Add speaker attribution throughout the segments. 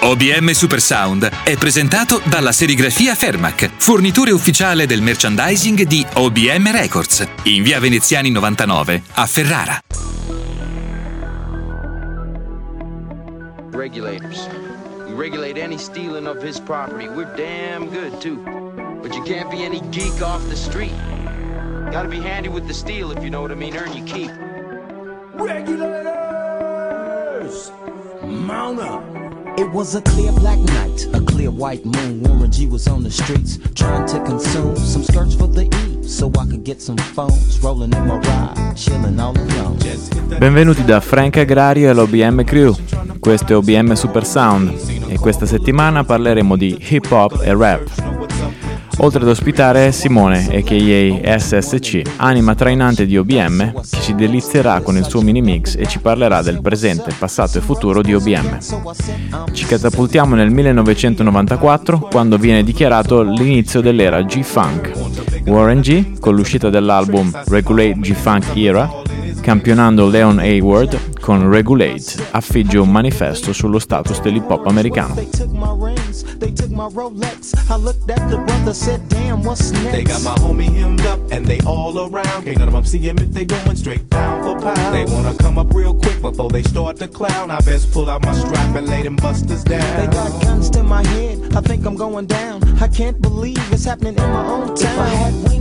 Speaker 1: OBM Super Sound è presentato dalla serigrafia Fermac, fornitore ufficiale del merchandising di OBM Records, in via Veneziani 99 a Ferrara.
Speaker 2: Regulators. We regulate any stealing of his property. We're damn good too. But you can't be any geek off the street. Gotta be handy with the steel if you know what I mean. Earn your keep.
Speaker 3: Regulators! Mount up! It was a clear black night, a clear white moon. Warren G was on the streets trying to consume some skirts for the E, so I could get some phones rolling in my ride, chilling all alone.
Speaker 4: Benvenuti da Frank Agrario e l'OBM Crew. Questo è OBM Super Sound e questa settimana parleremo di hip hop e rap. Oltre ad ospitare Simone, a.k.a. SSC, anima trainante di OBM, che ci delizierà con il suo mini mix e ci parlerà del presente, passato e futuro di OBM. Ci catapultiamo nel 1994, quando viene dichiarato l'inizio dell'era G-Funk. Warren G, con l'uscita dell'album Regulate G-Funk Era, campionando Leon Hayward con Regulate, affigge un manifesto sullo status dell'hip hop americano.
Speaker 3: They took my Rolex. I looked at the brother, said, damn, what's next?
Speaker 5: They got my homie hemmed up and they all around. Can't none of them see him if they going straight pound for pound. They wanna come up real quick before they start to clown. I best pull out my strap and lay them busters down.
Speaker 3: They got guns to my head, I think I'm going down. I can't believe it's happening in my own town.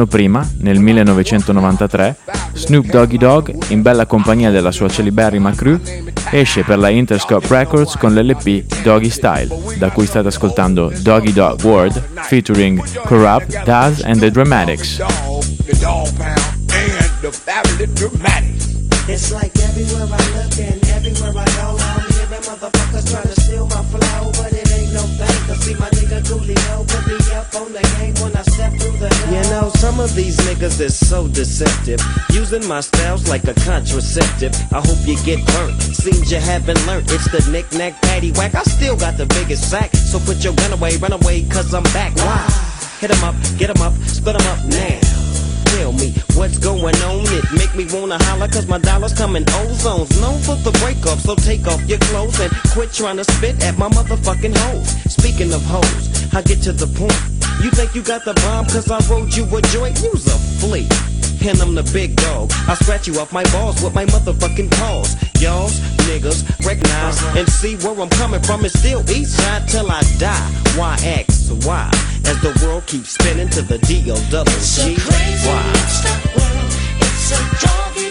Speaker 4: L'anno prima, nel 1993, Snoop Doggy Dogg, in bella compagnia della sua celiberrima crew, esce per la Interscope Records con l'LP Doggy Style, da cui state ascoltando Doggy Dog World featuring Corrupt, Daz and the Dramatics.
Speaker 6: It's like everywhere I look and everywhere I go I'm hearing motherfuckers trying to steal my flow But it ain't no thing, to see my nigga Julio put me up on the living niggas is so deceptive. Using my styles like a contraceptive. I hope you get burnt. Seems you haven't learned. It's the knick-knack paddywhack. I still got the biggest sack. So put your gun away, run away, cause I'm back. Why? Hit 'em up, get 'em up, split 'em up now. Tell me what's going on. It make me wanna holler cause my dollars come in ozones. Known for the breakup, so take off your clothes and quit trying to spit at my motherfucking hoes. Speaking of hoes, I get to the point. You think you got the bomb cause I wrote you a joint? Use a flea. And I'm the big dog. I scratch you off my balls with my motherfucking paws. Y'all, niggas, recognize uh-huh. and see where I'm coming from. It's still east side till I die. Why X? Why? As the world keeps spinning to the D-O double
Speaker 7: It's a
Speaker 6: G.
Speaker 7: crazy
Speaker 6: Why?
Speaker 7: world. It's a doggy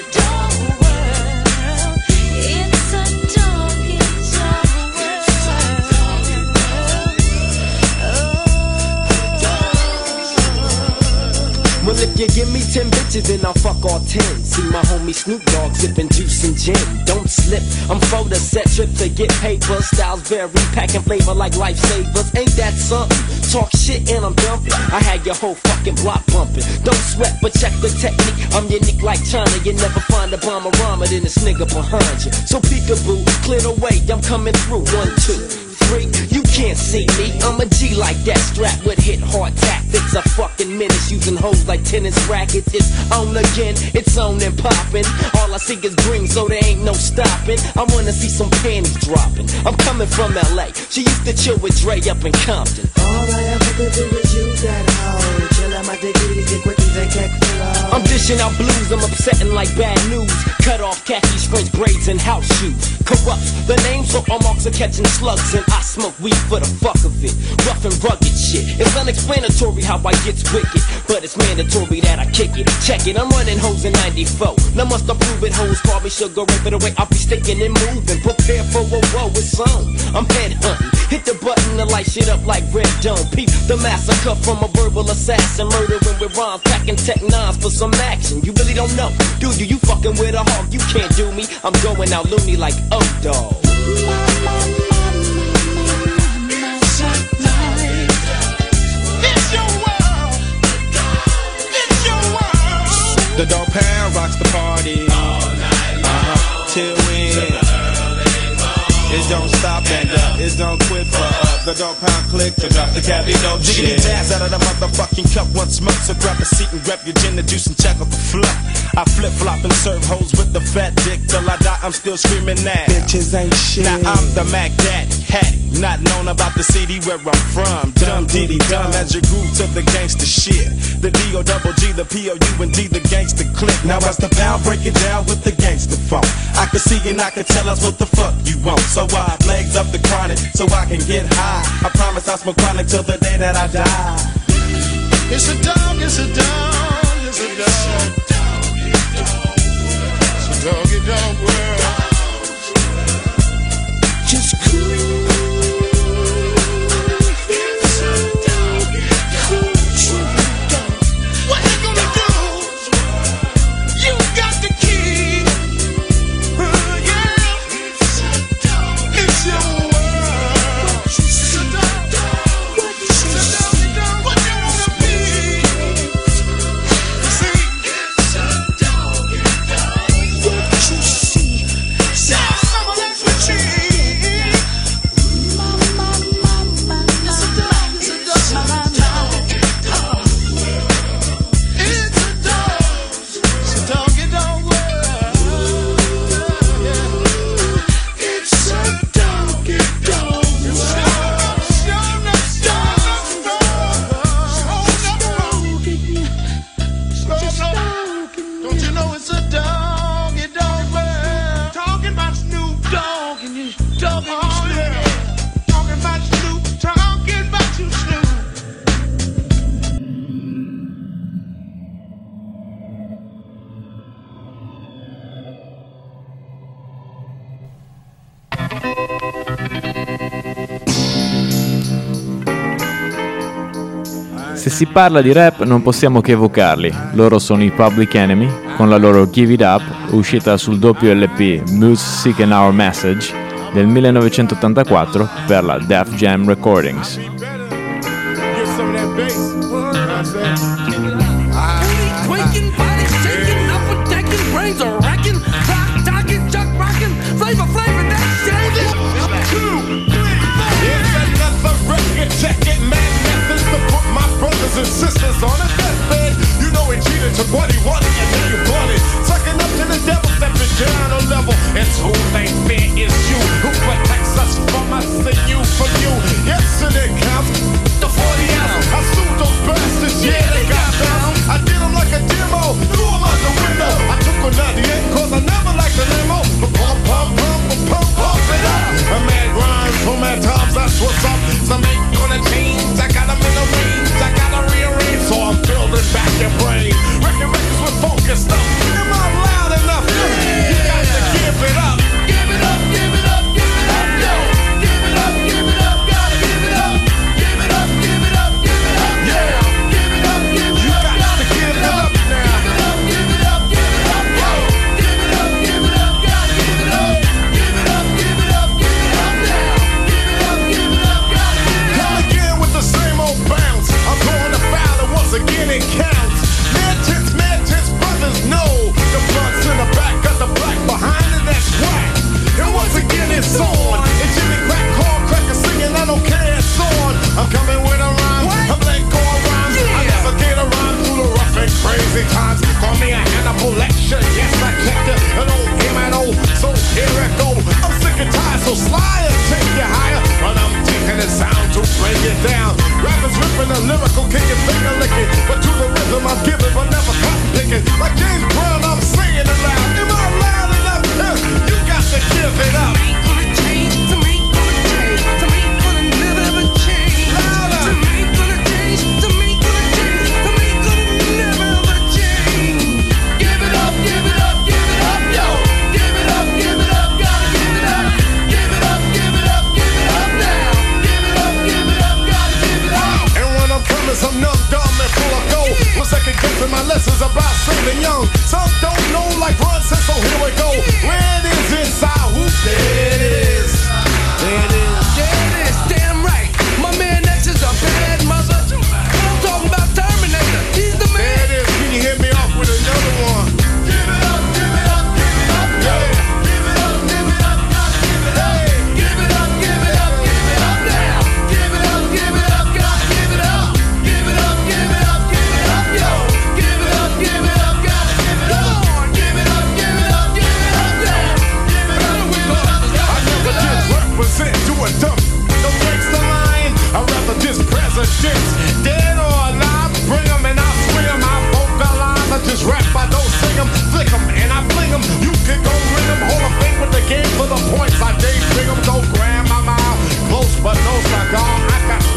Speaker 6: if you give me ten bitches, then I'll fuck all ten. See my homie Snoop Dogg sipping juice and gin. Don't slip, I'm for the set trip to get paper. Styles vary, packing flavor like lifesavers. Ain't that something? Talk shit and I'm dumping. I had your whole fucking block bumping. Don't sweat, but check the technique. I'm unique like China. You never find a bomber rhymer than this nigga behind you. So peekaboo, clear the way. I'm coming through. One, two three. You can't see me. I'm a G like that, strapped with hit hard tactics. A fucking menace using hoes like tennis rackets. It's on again, it's on and popping. All I see is green, so there ain't no stopping. I wanna see some panties dropping. I'm coming from LA. She used to chill with Dre up in Compton.
Speaker 8: All I ever could do is use that hoe.
Speaker 6: I'm dishing out blues, I'm upsetting like bad news. Cut off khakis, French braids, and house shoes. Kurupt's the names so all marks are catching slugs. And I smoke weed for the fuck of it. Rough and rugged shit. It's unexplanatory how I gets wicked. But it's mandatory that I kick it. Check it, I'm running hoes in 94. Now must I prove it, hoes call me sugar, rip it away. I'll be sticking and moving. Prepare for a woe, it's on. I'm head hunting. Hit the button to light shit up like Red Dome. Peep the massacre from a verbal assassin. Murdering with rhymes, packing tech nines for some action. You really don't know, do you? You fucking with a hawk, you can't do me. I'm going out loony like oh dog.
Speaker 9: The dog pound rocks the party. All night long. Uh-huh. Till when? It don't stop and uh, it don't quit for us. The dog pound click to drop the cabbie, no Jiggity jazz out of the motherfucking cup. once more. so grab a seat and grab your gin and juice and check out the fluff. I flip flop and serve hoes with the fat dick till I die. I'm still screaming that.
Speaker 8: Bitches ain't shit.
Speaker 9: Now I'm the Mac Daddy, Hattie. Not known about the city where I'm from. Dumb diddy dumb as you grew to the gangster shit. The D O double G, the P O U and D, the gangster click. Now as the pound break it down with the gangster funk. I can see and I can tell us what the fuck you want. So I legs up the chronic so I can get high. I promise I'll smoke chronic till the day that I die. It's a dog, it's a dog, it's a dog. It's a doggy dog world.
Speaker 6: Just cool.
Speaker 9: Si parla di rap non possiamo che evocarli. Loro sono i Public Enemy con la loro Give It Up, uscita sul doppio LP Moose Seek an Our Message del 1984 per la Def Jam Recordings. Look what he wanted, and now you wanted. it. Sucking up to the devil, stepping down a level. unless it's about Stephen Young. Some don't know like Ron said, so here we go. Red is inside, who's dead?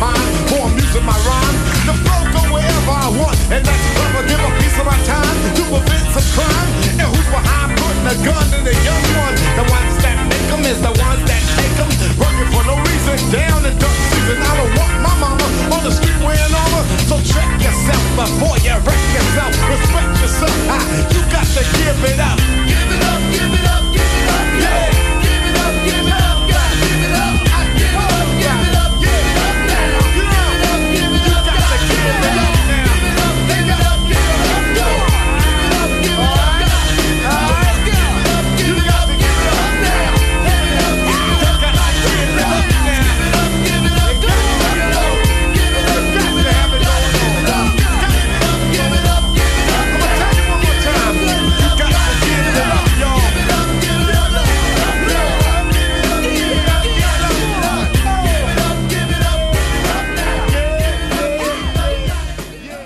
Speaker 9: mind, more music my rhyme. The flow go wherever I want, and that's clever. Give a piece of my time to prevent some
Speaker 4: crime. And who's behind putting a gun to the young one? The ones that make them is the ones that take them. Working for no reason, down in dark season. I don't want my mama on
Speaker 9: the street wearing armor. So check yourself before you wreck yourself. Respect yourself,
Speaker 10: I, you got to give it up.
Speaker 11: Give it up, give it up.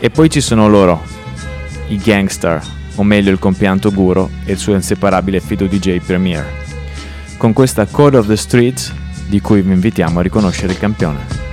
Speaker 4: E poi ci sono loro, i Gangstar, o meglio il compianto Guro e il suo inseparabile fido DJ Premier, con questa Code of the Streets di cui vi invitiamo a riconoscere il campione.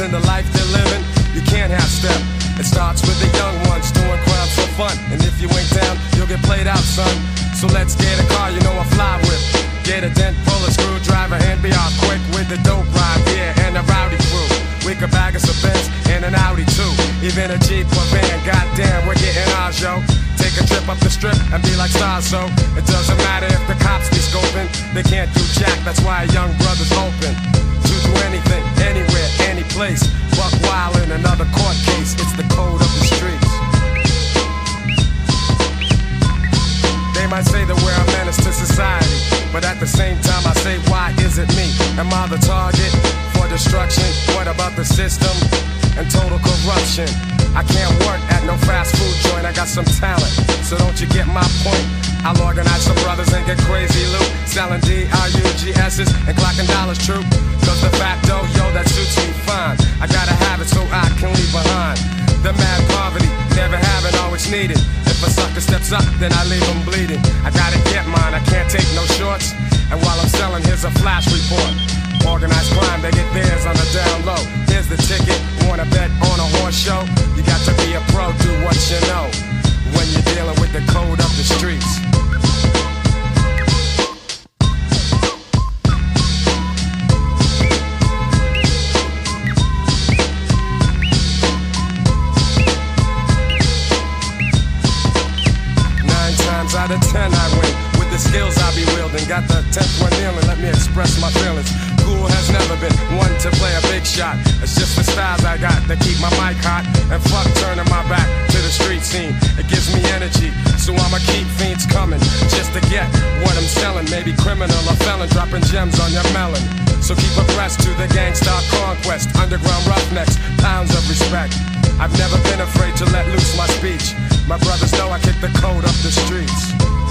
Speaker 12: In the life they're living, you can't have step. It starts with the young ones doing crowds for fun. And if you ain't down, you'll get played out, son. So let's get a car, you know I fly with. Get a dent, pull a screwdriver, and be off quick with the dope ride, yeah, and a rowdy crew. We could bag us a Benz and an Audi too. Even a Jeep or van, goddamn, we're getting ours, yo. Take a trip up the strip and be like stars, so it doesn't matter if the cops be scoping. They can't do jack, that's why a young brother's open. To do anything, anywhere, any place. Buck wild in another court case, it's the code of the streets. They might say that we're a menace to society, but at the same time I say, why is it me? Am I the target for destruction? What about the system and total corruption? I can't work at no fast food joint, I got some talent, so don't you get my point? I'll organize some brothers and get crazy loot, selling D-R-U-G-S's and clocking dollars true. Cause the facto, yo, that suits me fine. I gotta have it so I can leave behind. The mad poverty, never having, always needed. If a sucker steps up, then I leave him bleeding. I gotta get mine, I can't take no shorts. And while I'm selling, here's a flash report. Organized crime, they get theirs on the down low. Here's the ticket, wanna bet on a horse show? You got to be a pro, do what you know. When you're dealing with the code of the streets. Out of ten I win with the skills I be wielding. Got the tenth one kneeling, let me express my feelings. Cool has never been one to play a big shot. It's just the styles I got that keep my mic hot. And fuck turning my back to the street scene. It gives me energy, so I'ma keep fiends coming just to get what I'm selling. Maybe criminal or felon dropping gems on your melon. So keep abreast to the gangsta conquest. Underground roughnecks, pounds of respect. I've never been afraid to let loose my speech. My brothers know I kick the code up the streets.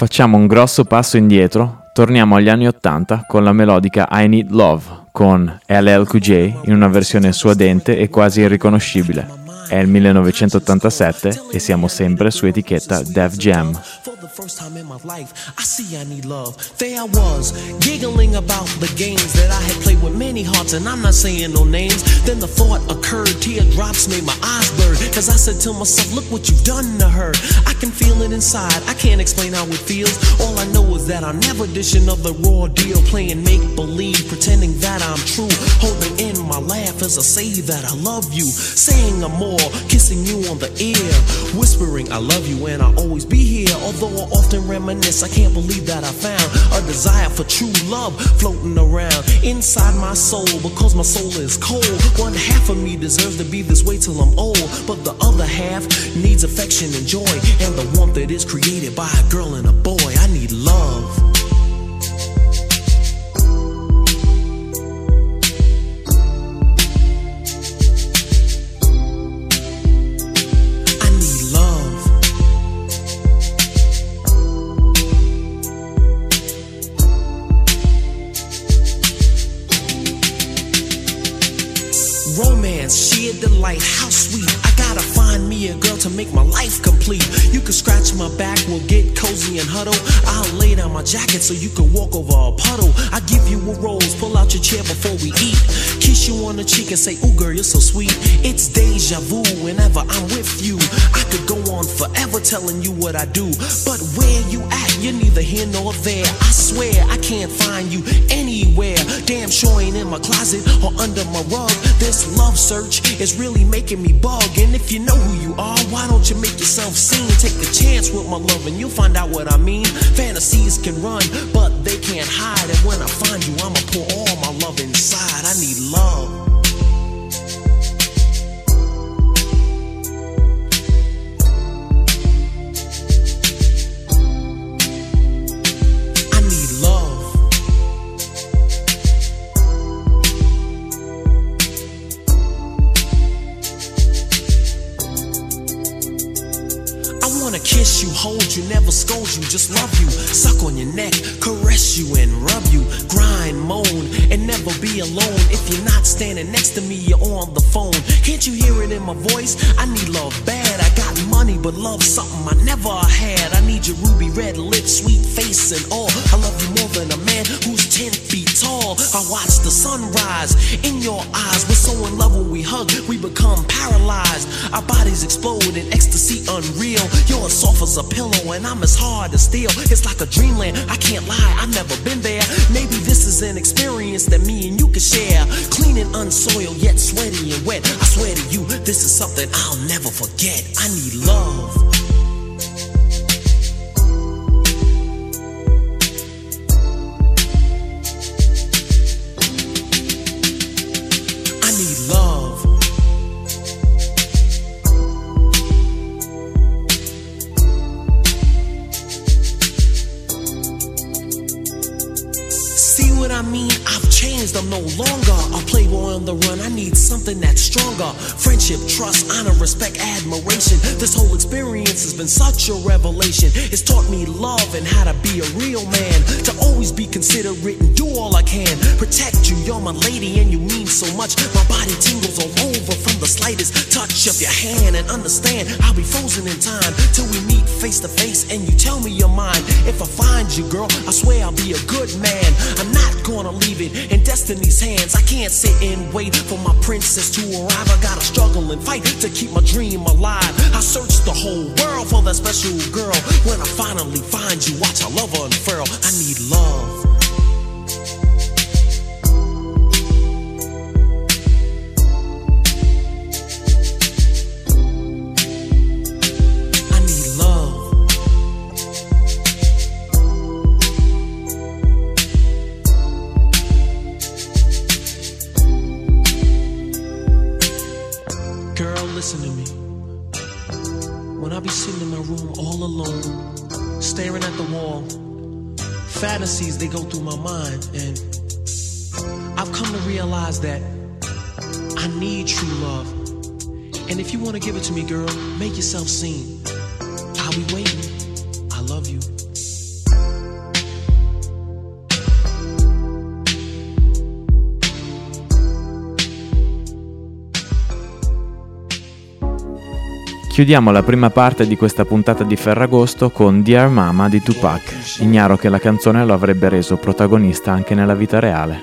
Speaker 4: Facciamo un grosso passo indietro, torniamo agli anni 80 con la melodica I Need Love con LL Cool J in una versione suadente e quasi irriconoscibile. È il 1987 e siamo sempre su etichetta Def Jam.
Speaker 13: First time in my life, I see I need love. There I was, giggling about the games that I had played with many hearts, and I'm not saying no names. Then the thought occurred, teardrops made my eyes burn. Cause I said to myself, look what you've done to her. I can feel it inside, I can't explain how it feels. All I know is that I'm never dishing of the raw deal, playing make believe, pretending that I'm true. Holding in my laugh as I say that I love you, saying I'm more, kissing you on the ear, whispering I love you and I'll always be here. Although I often reminisce, I can't believe that I found a desire for true love floating around inside my soul because my soul is cold. One half of me deserves to be this way till I'm old, but the other half needs affection and joy and the warmth that is created by a girl and a boy. I need love. Sheer make my life complete. You can scratch my back, we'll get cozy and huddle. I'll lay down my jacket so you can walk over a puddle. I give you a rose, pull out your chair before we eat. Kiss you on the cheek and say, Ooh, girl, you're so sweet. It's deja vu whenever I'm with you. I could go on forever telling you what I do. But where you at, you're neither here nor there. I swear I can't find you anywhere. Damn sure ain't in my closet or under my rug. This love search is really making me bug. And if you know who you are, why don't you make yourself seen? Take a chance with my love and you'll find out what I mean. Fantasies can run, but they can't hide. And when I find you, I'ma pour all my love inside. I need love. You, never scold you, just love you. Suck on your neck, caress you and rub you. Grind, moan, and never be alone. If you're not standing next to me, you're on the phone. Can't you hear it in my voice? I need love bad. I got money, but love something I never had. I need your ruby red lips, sweet face, and all. I love you more than a man who's 10 feet tall. I watch the sunrise in your eyes. We're so in love when we hug, we become paralyzed. Our bodies explode in ecstasy unreal. You're as soft as a pillow, and I'm as hard as steel. It's like a dreamland. I can't lie, I've never been there. Maybe this is an experience that me and you can share. Clean and unsoiled, yet sweaty and wet. I swear to you, this is something I'll never forget. I need love. I need love. See what I mean? I've changed, I'm no longer on the run. I need something that's stronger. Friendship, trust, honor, respect, admiration. This whole experience has been such a revelation. It's taught me love and how to be a real man. To always be considerate and do all I can. Protect you, you're my lady and you mean so much. My body tingles all over from the slightest touch of your hand. And understand, I'll be frozen in time till we meet face to face and you tell me your mind. If I find you, girl, I swear I'll be a good man. I'm not gonna leave it in destiny's hands. I can't sit and wait for my princess to arrive. I gotta struggle and fight to keep my dream alive. I search the whole world for that special girl. When I finally find you, watch our love unfurl. I need love. Fantasies they go through my mind, and I've come to realize that I need true love. And if you want to give it to me, girl, make yourself seen. I'll be waiting.
Speaker 4: Chiudiamo la prima parte di questa puntata di Ferragosto con Dear Mama di Tupac. Ignaro che la canzone lo avrebbe reso protagonista anche nella vita reale.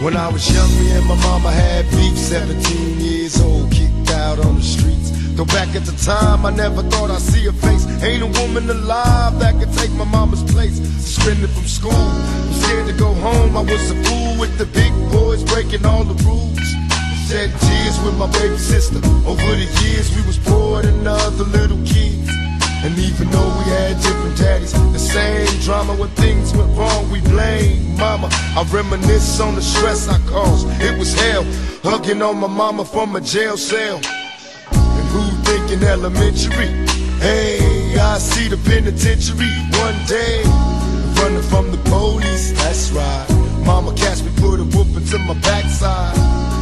Speaker 14: When I was young, me and my mama had beef, 17 years old, kicked out on the streets. Though back at the time, I never thought I'd see her face. Ain't a woman alive that could take my mama's place. Suspended from school, scared to go home. I was a fool with the big boys breaking all the rules. Shed tears with my baby sister. Over the years, we was poor than other little kids. And even though we had different daddies, the same drama when things went wrong, we blame mama. I reminisce on the stress I caused. It was hell, hugging on my mama from a jail cell. And who thinking elementary? Hey, I see the penitentiary one day. Running from the police, that's right. Mama catch me, put a whooping to my backside.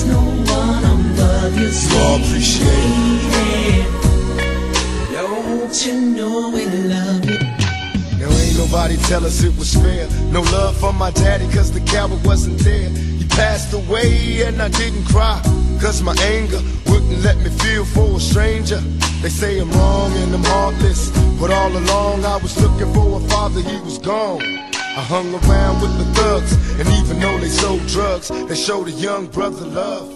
Speaker 7: Place no one above you,
Speaker 14: you all appreciate.
Speaker 7: Don't you know we love you?
Speaker 14: Now ain't nobody tell us it was fair. No love for my daddy cause the coward wasn't there. He passed away and I didn't cry. Cause my anger wouldn't let me feel for a stranger. They say I'm wrong and I'm heartless. But all along I was looking for a father, he was gone. I hung around with the thugs, and even though they sold drugs, they showed a young brother love.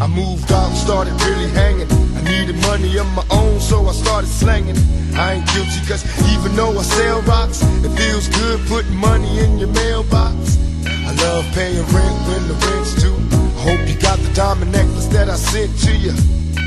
Speaker 14: I moved out started really hanging. I needed money of my own, so I started slanging. I ain't guilty, cause even though I sell rocks, it feels good putting money in your mailbox. I love paying rent when the rent's due. I hope you got the diamond necklace that I sent to you.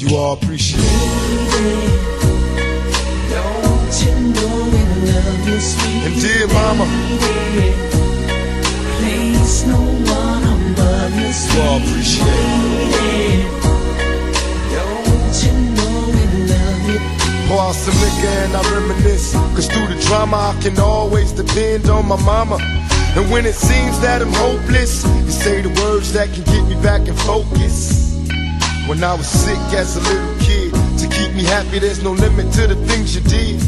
Speaker 14: You all appreciate it. And dear mama,
Speaker 7: you,
Speaker 14: all appreciate it. Pour out some liquor and I reminisce. Cause through the drama, I can always depend on my mama. And when it seems that I'm hopeless, you say the words that can get me back in focus. When I was sick as a little kid, to keep me happy, there's no limit to the things you did.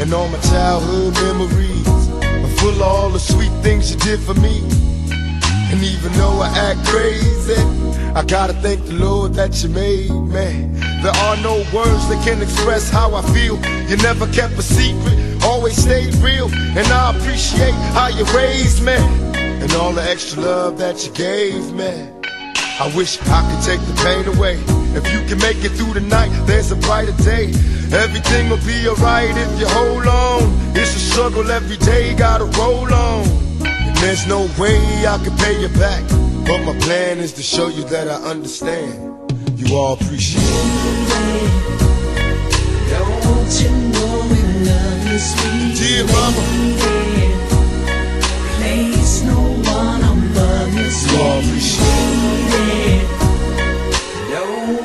Speaker 14: And all my childhood memories are full of all the sweet things you did for me. And even though I act crazy, I gotta thank the Lord that you made me. There are no words that can express how I feel. You never kept a secret, always stayed real. And I appreciate how you raised me. And all the extra love that you gave me. I wish I could take the pain away. If you can make it through the night, there's a brighter day. Everything will be alright if you hold on. It's a struggle every day, gotta roll on. And there's no way I can pay you back. But my plan is to show you that I understand. You all appreciate it.
Speaker 7: Don't you know we love you, sweet
Speaker 14: Dear mama,
Speaker 7: Place no one above you,
Speaker 14: you all appreciate it.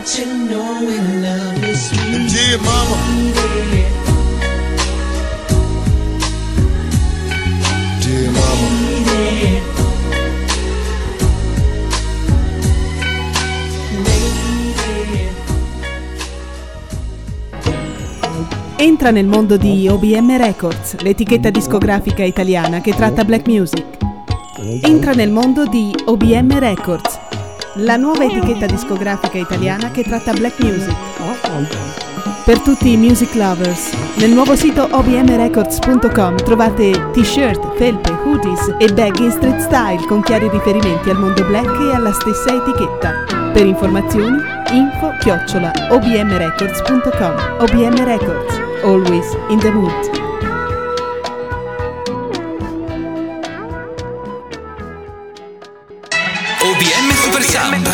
Speaker 7: Don't you know we love you, sweet.
Speaker 14: And dear mama, dear mama,
Speaker 15: Entra nel mondo di OBM Records, l'etichetta discografica italiana che tratta black music. Entra nel mondo di OBM Records, la nuova etichetta discografica italiana che tratta black music. Per tutti i music lovers, nel nuovo sito obmrecords.com trovate t-shirt, felpe, hoodies e bag in street style con chiari riferimenti al mondo black e alla stessa etichetta. Per informazioni, info chiocciola obmrecords.com OBM Records, always in the mood.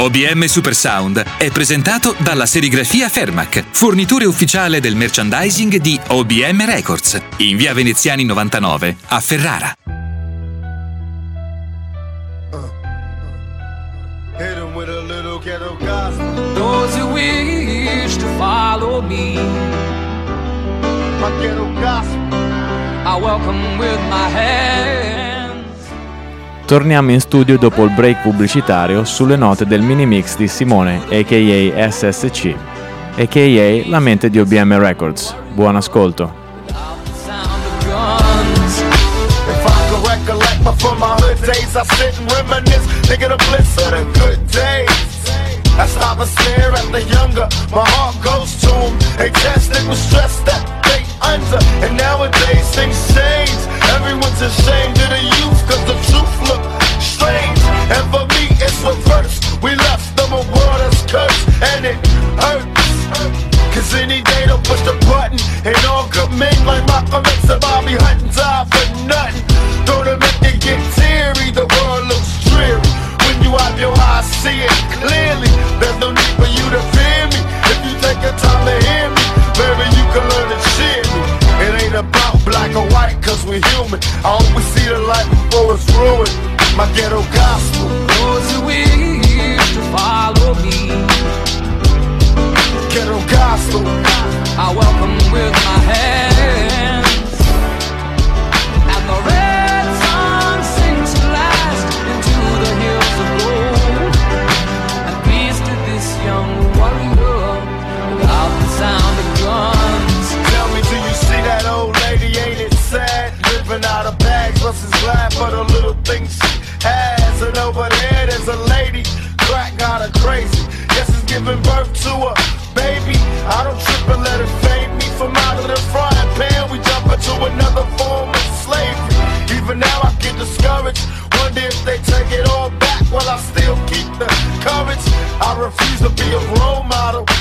Speaker 1: OBM Super Sound è presentato dalla serigrafia Fermac, fornitore ufficiale del merchandising di OBM Records, in via Veneziani 99 a Ferrara.
Speaker 2: Those. I welcome with my hands.
Speaker 4: Torniamo in studio dopo il break pubblicitario sulle note del mini mix di Simone, aka SSC, aka la mente di OBM Records. Buon ascolto.
Speaker 2: I
Speaker 14: stop and stare at the younger, my heart goes to them. They tested with stress that they under, and nowadays things change. Everyone's ashamed of the youth, cause the truth look strange. And for me, it's reverse. We left them a world that's cursed, and it hurts. Cause any day they'll push the button, and all good men like Malcolm X and Bobby Hutton die for nothing. Don't it make get teary, the world looks dreary. When you have your eyes, see it clearly. There's no need for you to fear me. If you take the time to hear me, baby, you can learn to cheer me. It ain't about black or white, cause we're human. I always see the light before it's ruined. My ghetto gospel.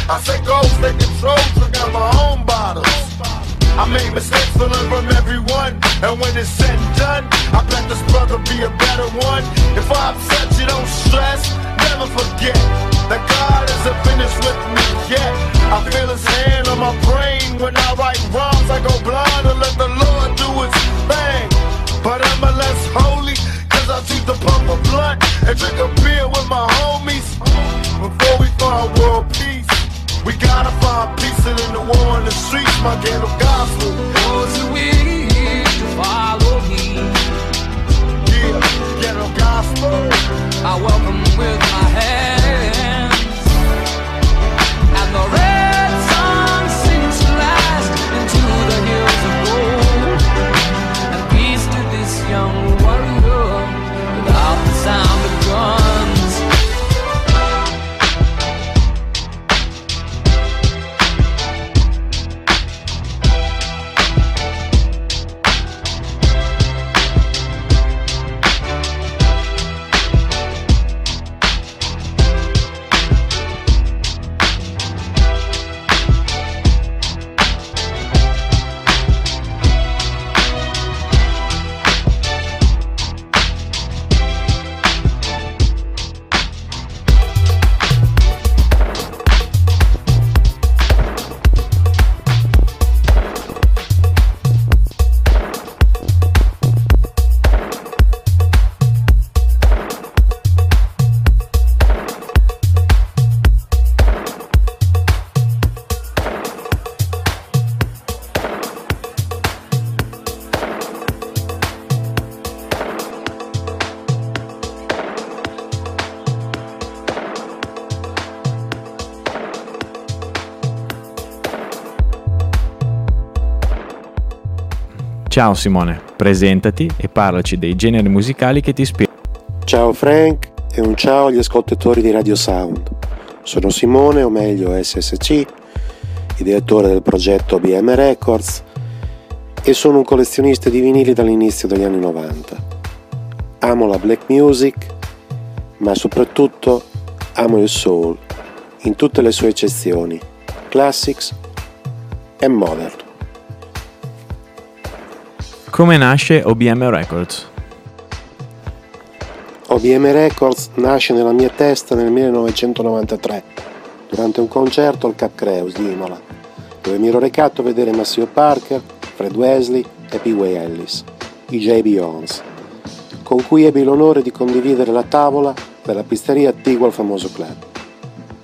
Speaker 2: I
Speaker 14: say goals they control, drink out my own bottles. I made mistakes to learn from everyone. And when it's said and done, I bet this brother be a better one. If I upset you, don't stress. Never forget that God isn't finished with me yet. I feel his hand on my brain when I write rhymes. I go blind and let the Lord do his thing. But I'm a less holy, cause I choose the pump a blunt and drink a peace in the war in the streets, my ghetto gospel.
Speaker 4: Ciao Simone, presentati e parlaci dei generi musicali che ti ispirano.
Speaker 16: Ciao Frank e un ciao agli ascoltatori di Radio Sound. Sono Simone, o meglio SSC, ideatore del progetto BM Records e sono un collezionista di vinili dall'inizio degli anni 90. Amo la black music, ma soprattutto amo il soul in tutte le sue eccezioni, classics e modern.
Speaker 4: Come nasce OBM Records?
Speaker 16: OBM Records nasce nella mia testa nel 1993, durante un concerto al Cap Creus di Imola, dove mi ero recato a vedere Massimo Parker, Fred Wesley e Pee Wee Ellis, i J.B. Ons, con cui ebbi l'onore di condividere la tavola della pizzeria attigua al famoso club.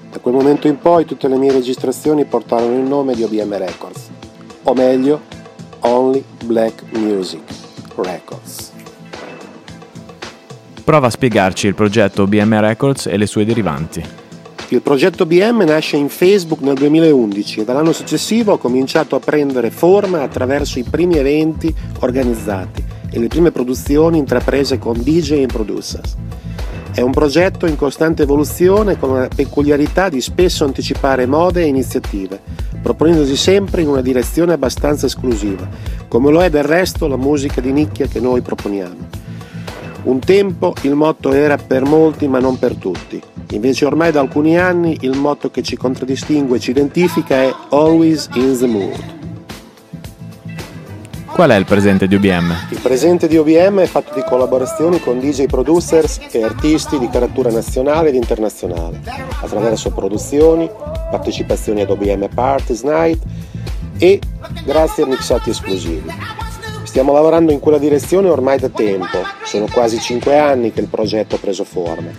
Speaker 16: Da quel momento in poi tutte le mie registrazioni portarono il nome di OBM Records, o meglio, Only Black Music Records.
Speaker 4: Prova a spiegarci il progetto OBM Records e le sue derivanti.
Speaker 16: Il progetto BM nasce in Facebook nel 2011 e dall'anno successivo ha cominciato a prendere forma attraverso i primi eventi organizzati e le prime produzioni intraprese con DJ e producers. È un progetto in costante evoluzione con la peculiarità di spesso anticipare mode e iniziative, proponendosi sempre in una direzione abbastanza esclusiva, come lo è del resto la musica di nicchia che noi proponiamo. Un tempo il motto era per molti ma non per tutti, invece ormai da alcuni anni il motto che ci contraddistingue e ci identifica è Always in the Mood.
Speaker 4: Qual è il presente di UBM?
Speaker 16: Il presente di OBM è fatto di collaborazioni con DJ producers e artisti di caratura nazionale ed internazionale, attraverso produzioni, partecipazioni ad OBM Parties Night e grazie a mixati esclusivi. Stiamo lavorando in quella direzione ormai da tempo, sono quasi 5 anni che il progetto ha preso forma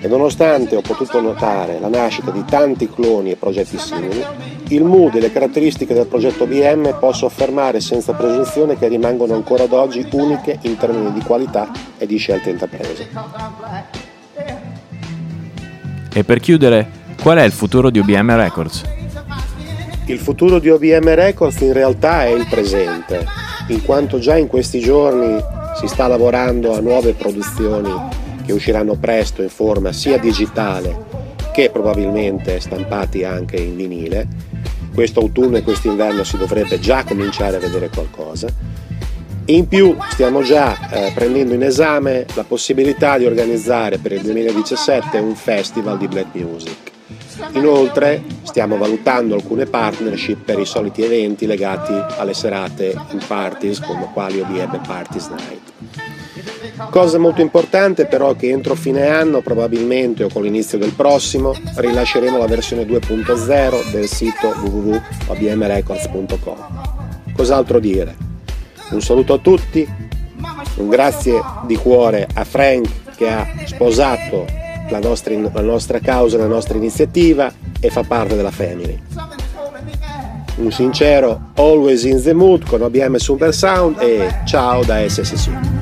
Speaker 16: e nonostante ho potuto notare la nascita di tanti cloni e progetti simili, il mood e le caratteristiche del progetto BM posso affermare senza presunzione che rimangono ancora ad oggi uniche in termini di qualità e di scelte intraprese.
Speaker 4: E per chiudere, qual è il futuro di UBM Records?
Speaker 16: Il futuro di OBM Records in realtà è il presente, in quanto già in questi giorni si sta lavorando a nuove produzioni che usciranno presto in forma sia digitale che probabilmente stampati anche in vinile. Questo autunno e quest'inverno si dovrebbe già cominciare a vedere qualcosa. In più stiamo già eh, prendendo in esame la possibilità di organizzare per il 2017 un festival di black music. Inoltre stiamo valutando alcune partnership per i soliti eventi legati alle serate in parties come quali OBM Parties Night. Cosa molto importante però è che entro fine anno, probabilmente o con l'inizio del prossimo, rilasceremo la versione 2.0 del sito www.obmrecords.com. Cos'altro dire? Un saluto a tutti, un grazie di cuore a Frank che ha sposato la nostra, la nostra causa, la nostra iniziativa e fa parte della Family. Un sincero Always in the Mood con OBM Super Sound e ciao da SSC.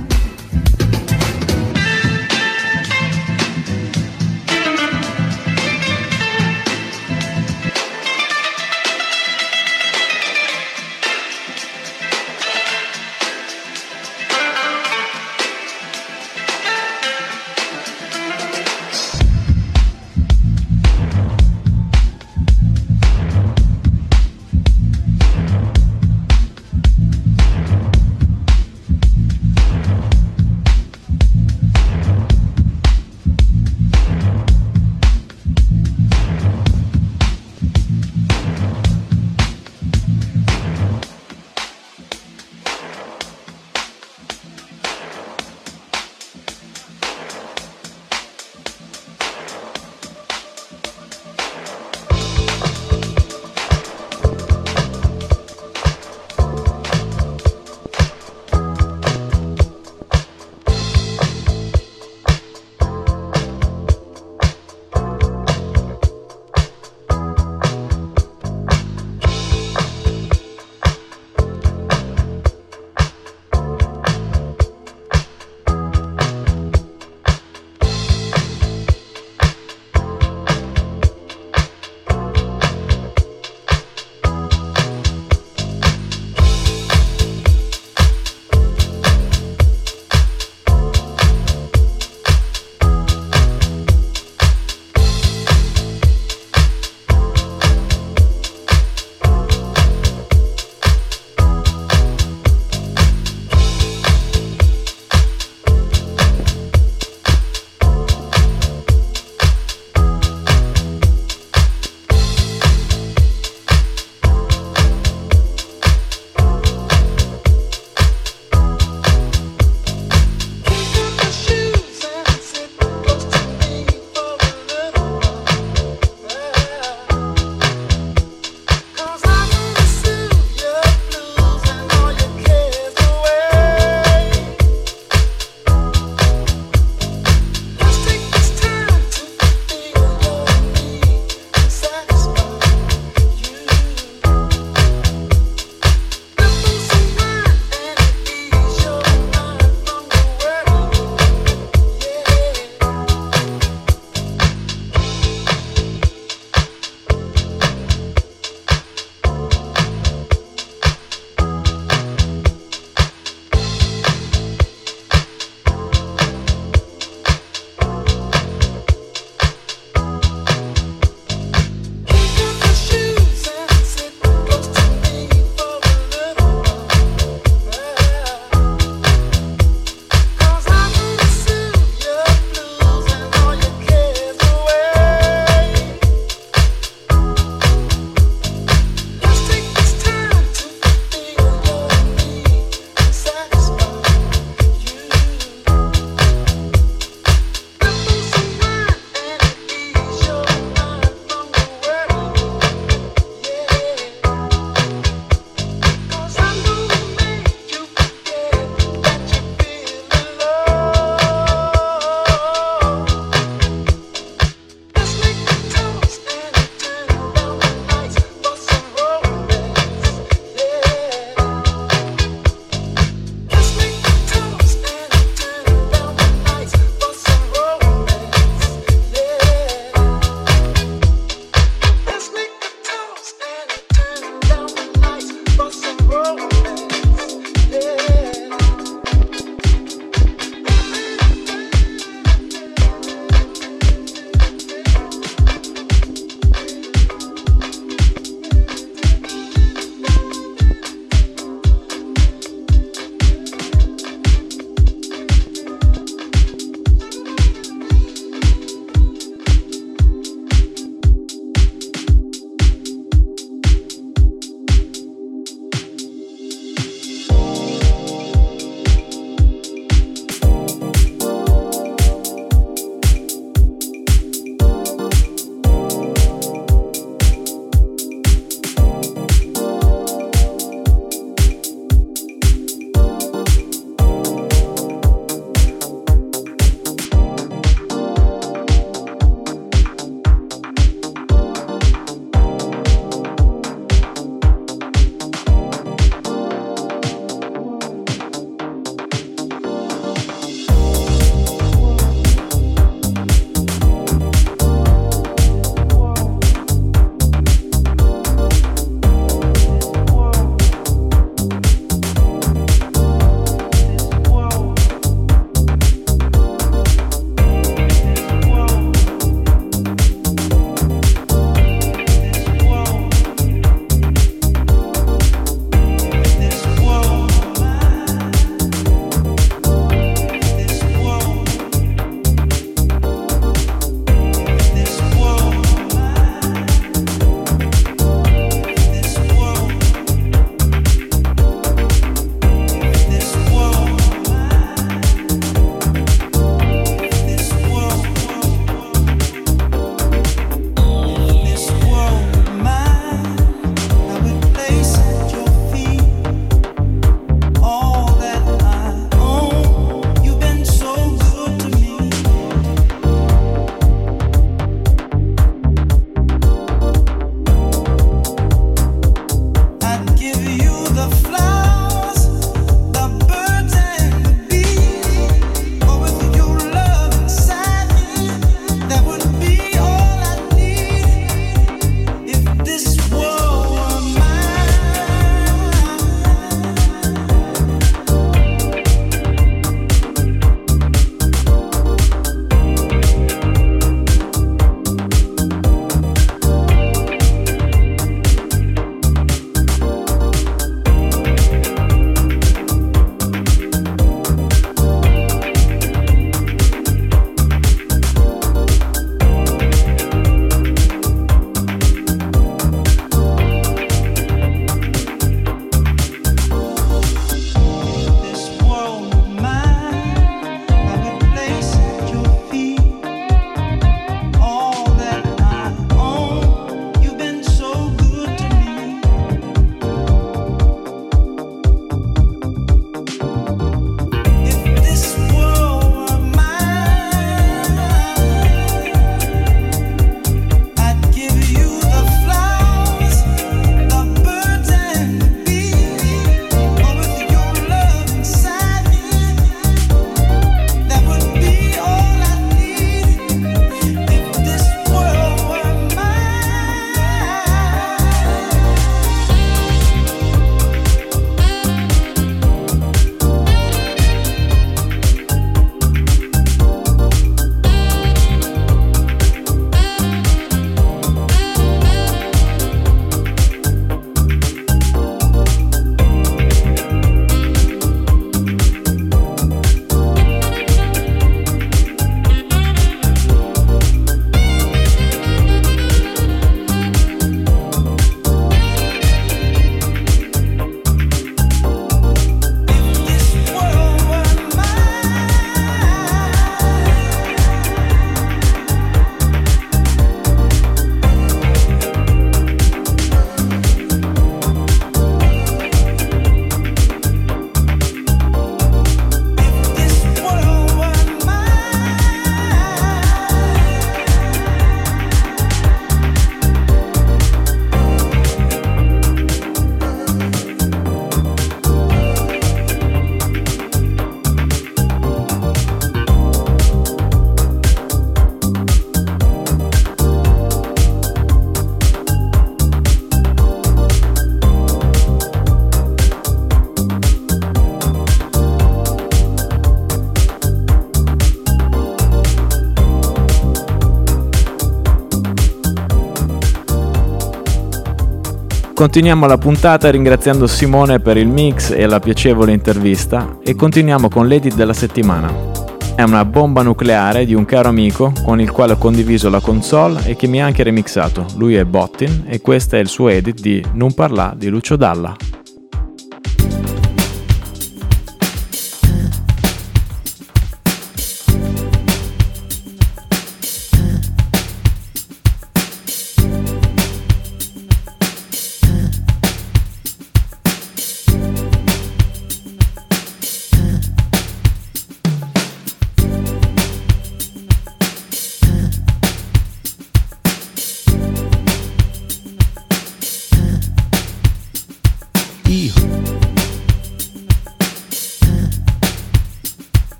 Speaker 4: Continuiamo la puntata ringraziando Simone per il mix e la piacevole intervista e continuiamo con l'edit della settimana. È una bomba nucleare di un caro amico con il quale ho condiviso la console e che mi ha anche remixato. Lui è Bottin e questo è il suo edit di Non parla di Lucio Dalla.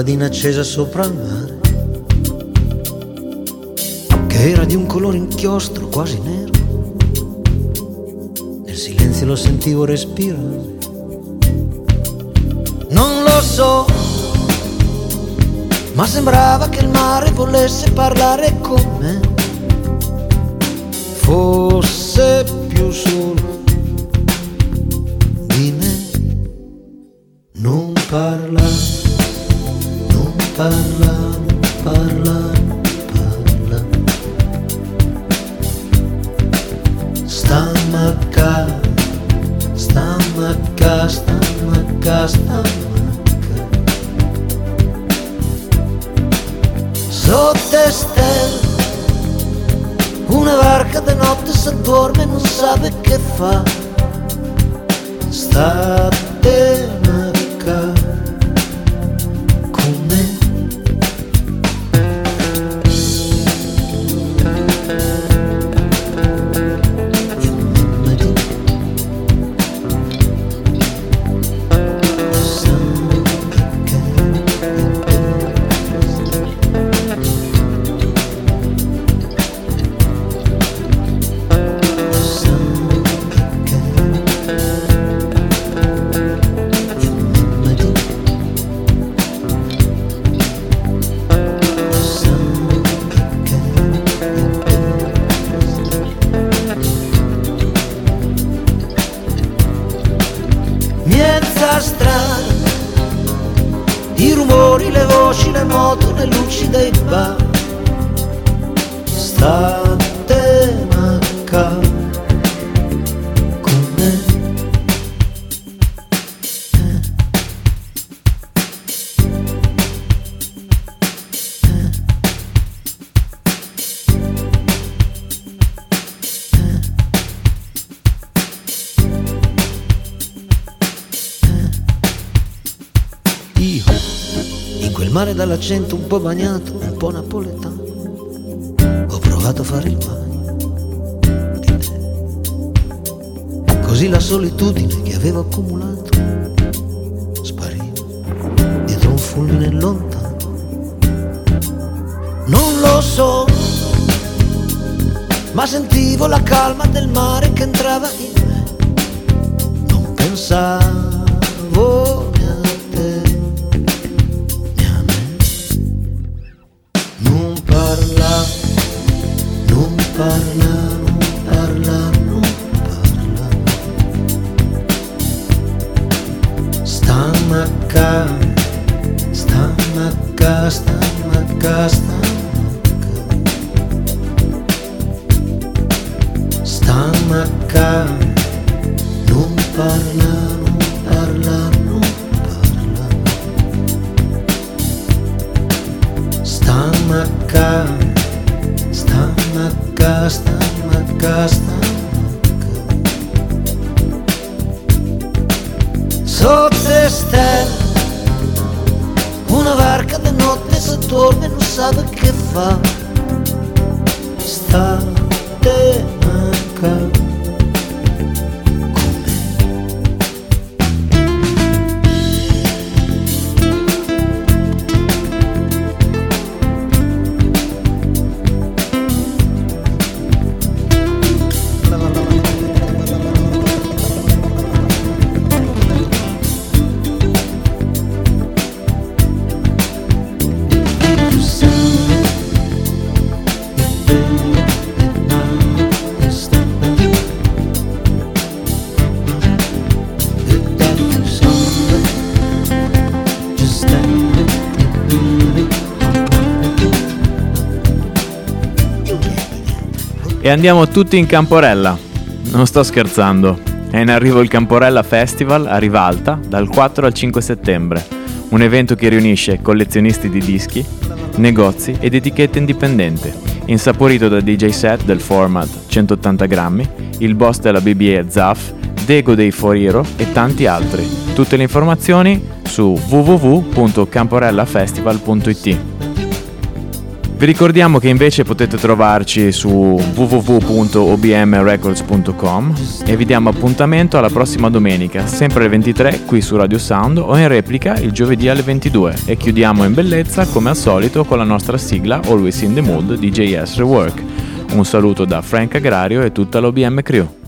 Speaker 17: Lampadina accesa sopra il mare Che era di un colore inchiostro quasi nero. Nel silenzio lo sentivo respirare. Non lo so Ma sembrava che il mare volesse parlare con me. Fosse più solo dall'accento un po' bagnato, un po' napoletano, ho provato a fare il bagno di me. Così la solitudine che avevo accumulato spariva dietro un fulmine lontano. Non lo so, ma sentivo la calma del mare che entrava in me. Non pensavo E
Speaker 4: andiamo tutti in Camporella. Non sto scherzando. È in arrivo il Camporella Festival a Rivalta dal 4 al 5 settembre. Un evento che riunisce collezionisti di dischi, negozi ed etichette indipendenti. Insaporito da DJ set del format 180 grammi, il boss della BBE Zaf, Dego dei Foriro e tanti altri. Tutte le informazioni su www.camporellafestival.it. Vi ricordiamo che invece potete trovarci su www.obmrecords.com e vi diamo appuntamento alla prossima domenica, sempre alle 23 qui su Radio Sound o in replica il giovedì alle 22 e chiudiamo in bellezza come al solito con la nostra sigla Always in the Mood di JS Rework. Un saluto da Frank Agrario e tutta l'OBM Crew.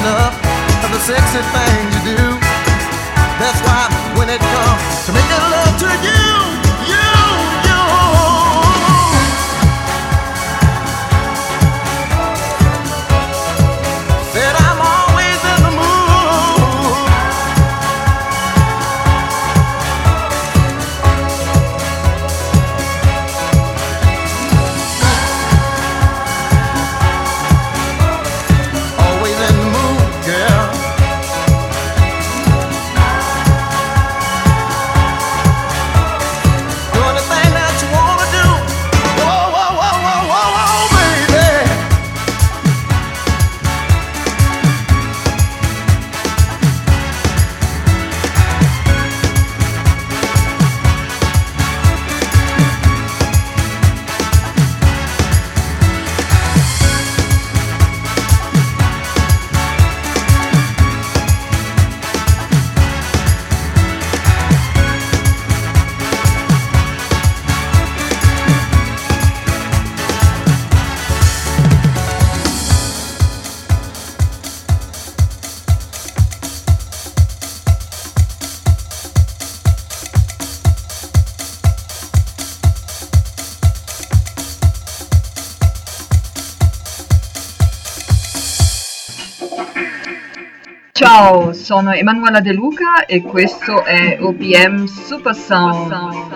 Speaker 13: Enough of the sexy things you do. That's why when it comes to making love to you,
Speaker 18: sono Emanuela De Luca e questo è OBM Super Sound.